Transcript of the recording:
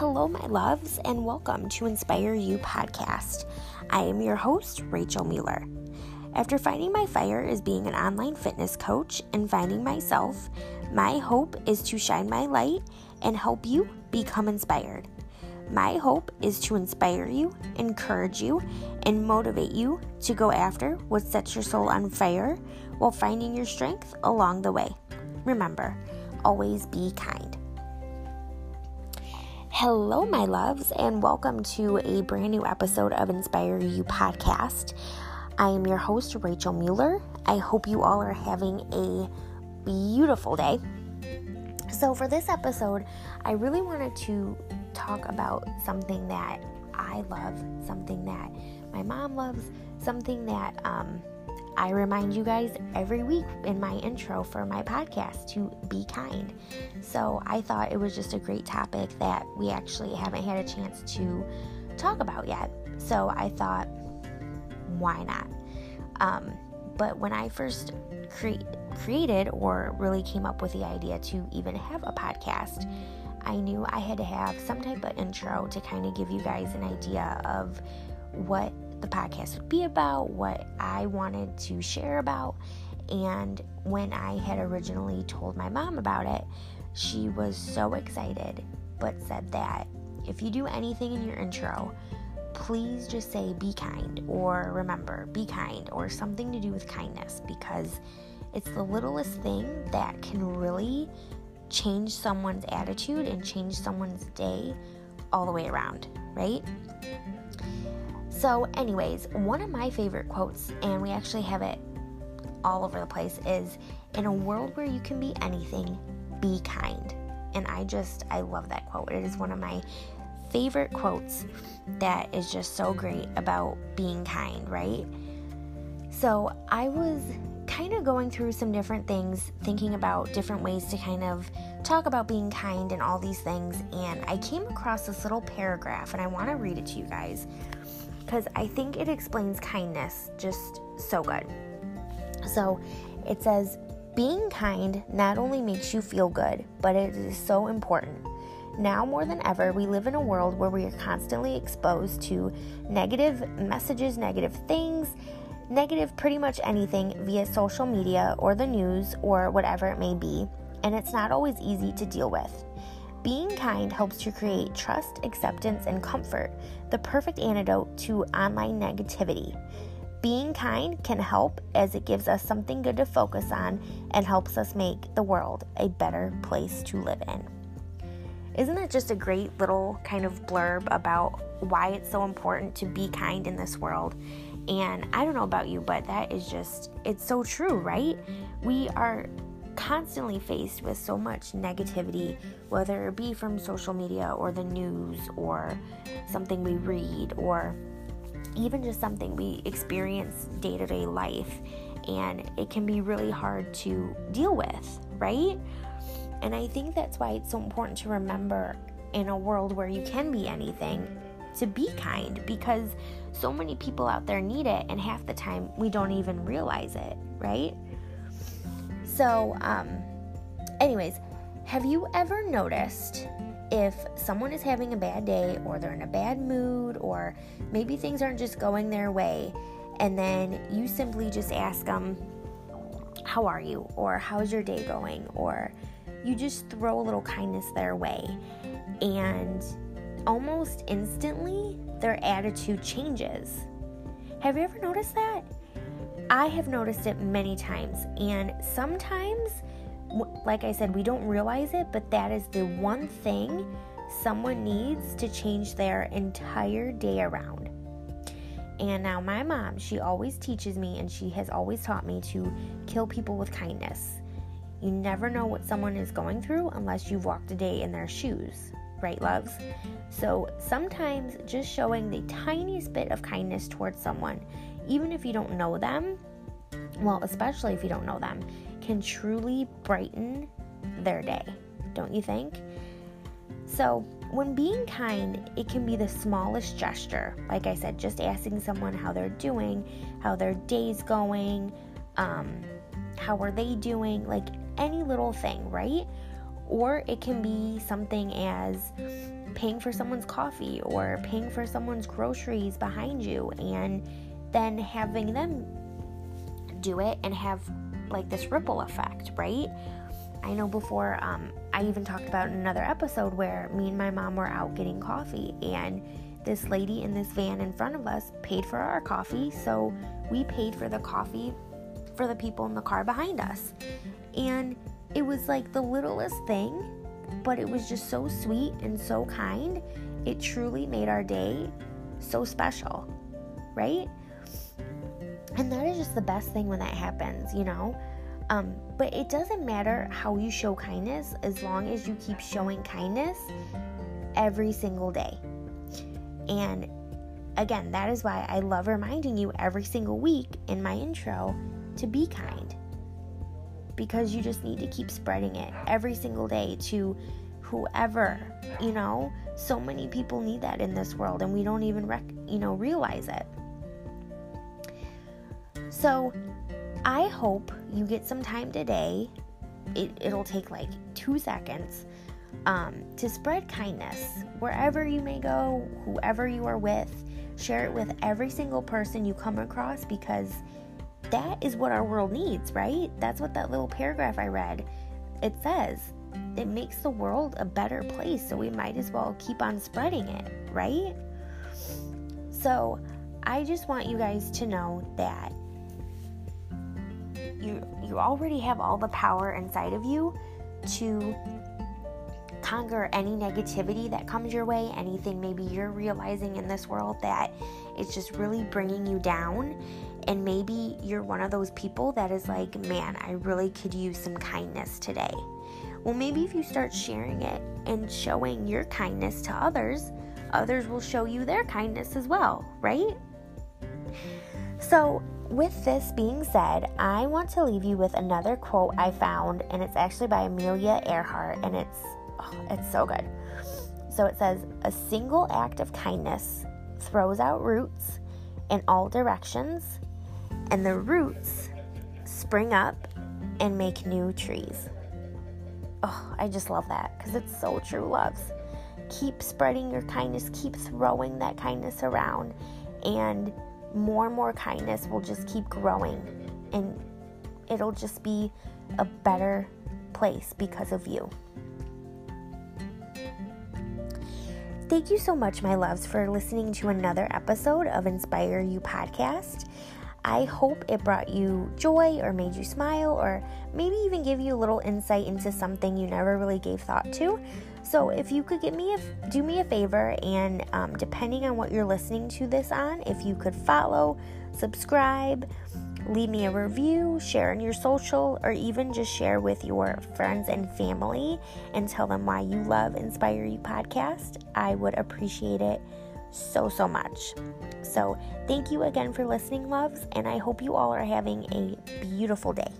Hello, my loves, and welcome to Inspire You podcast. I am your host, Rachel Mueller. After finding my fire as being an online fitness coach and finding myself, my hope is to shine my light and help you become inspired. My hope is to inspire you, encourage you, and motivate you to go after what sets your soul on fire while finding your strength along the way. Remember, always be kind. Hello, my loves, and welcome to a brand new episode of Inspire You podcast. I am your host, Rachel Mueller. I hope you all are having a beautiful day. So, for this episode, I really wanted to talk about something that I love, something that my mom loves, something that um, I remind you guys every week in my intro for my podcast to be kind. So I thought it was just a great topic that we actually haven't had a chance to talk about yet. So I thought, why not? Um, but when I first cre- created or really came up with the idea to even have a podcast, I knew I had to have some type of intro to kind of give you guys an idea of what the podcast would be about, what I wanted to share about. And when I had originally told my mom about it, she was so excited, but said that if you do anything in your intro, please just say be kind or remember, be kind or something to do with kindness because it's the littlest thing that can really change someone's attitude and change someone's day all the way around, right? So, anyways, one of my favorite quotes, and we actually have it all over the place, is In a world where you can be anything, be kind. And I just, I love that quote. It is one of my favorite quotes that is just so great about being kind, right? So, I was kind of going through some different things, thinking about different ways to kind of talk about being kind and all these things, and I came across this little paragraph, and I want to read it to you guys because I think it explains kindness just so good. So it says, being kind not only makes you feel good, but it is so important. Now more than ever, we live in a world where we are constantly exposed to negative messages, negative things, negative pretty much anything via social media or the news or whatever it may be, and it's not always easy to deal with. Being kind helps to create trust, acceptance, and comfort, the perfect antidote to online negativity. Being kind can help as it gives us something good to focus on and helps us make the world a better place to live in. Isn't that just a great little kind of blurb about why it's so important to be kind in this world? And I don't know about you, but that is just, it's so true, right? We are constantly faced with so much negativity, whether it be from social media or the news or something we read or even just something we experience day to day life. And it can be really hard to deal with, right? And I think that's why it's so important to remember in a world where you can be anything to be kind because so many people out there need it, and half the time we don't even realize it, right? So, um, anyways, have you ever noticed if someone is having a bad day or they're in a bad mood or maybe things aren't just going their way, and then you simply just ask them, How are you? or How's your day going? or you just throw a little kindness their way, and almost instantly their attitude changes. Have you ever noticed that? I have noticed it many times, and sometimes, like I said, we don't realize it, but that is the one thing someone needs to change their entire day around. And now, my mom, she always teaches me, and she has always taught me to kill people with kindness. You never know what someone is going through unless you've walked a day in their shoes, right, loves? So sometimes just showing the tiniest bit of kindness towards someone even if you don't know them, well, especially if you don't know them, can truly brighten their day, don't you think? So, when being kind, it can be the smallest gesture. Like I said, just asking someone how they're doing, how their day's going, um, how are they doing, like any little thing, right? Or it can be something as paying for someone's coffee or paying for someone's groceries behind you and then having them do it and have like this ripple effect, right? I know before, um, I even talked about another episode where me and my mom were out getting coffee, and this lady in this van in front of us paid for our coffee, so we paid for the coffee for the people in the car behind us. And it was like the littlest thing, but it was just so sweet and so kind. It truly made our day so special, right? And that is just the best thing when that happens, you know? Um, but it doesn't matter how you show kindness as long as you keep showing kindness every single day. And again, that is why I love reminding you every single week in my intro to be kind. Because you just need to keep spreading it every single day to whoever, you know? So many people need that in this world and we don't even rec- you know realize it. So, I hope you get some time today. It, it'll take like two seconds um, to spread kindness wherever you may go, whoever you are with. Share it with every single person you come across because that is what our world needs, right? That's what that little paragraph I read it says. It makes the world a better place, so we might as well keep on spreading it, right? So, I just want you guys to know that you you already have all the power inside of you to conquer any negativity that comes your way, anything maybe you're realizing in this world that it's just really bringing you down. And maybe you're one of those people that is like, man, I really could use some kindness today. Well, maybe if you start sharing it and showing your kindness to others, others will show you their kindness as well, right? So, with this being said, I want to leave you with another quote I found, and it's actually by Amelia Earhart, and it's oh, it's so good. So it says, "A single act of kindness throws out roots in all directions, and the roots spring up and make new trees." Oh, I just love that because it's so true, loves. Keep spreading your kindness, keep throwing that kindness around, and more and more kindness will just keep growing and it'll just be a better place because of you. Thank you so much, my loves, for listening to another episode of Inspire You podcast. I hope it brought you joy or made you smile or maybe even give you a little insight into something you never really gave thought to. So, if you could give me a, do me a favor, and um, depending on what you're listening to this on, if you could follow, subscribe, leave me a review, share in your social, or even just share with your friends and family and tell them why you love Inspire You podcast, I would appreciate it so, so much. So, thank you again for listening, loves, and I hope you all are having a beautiful day.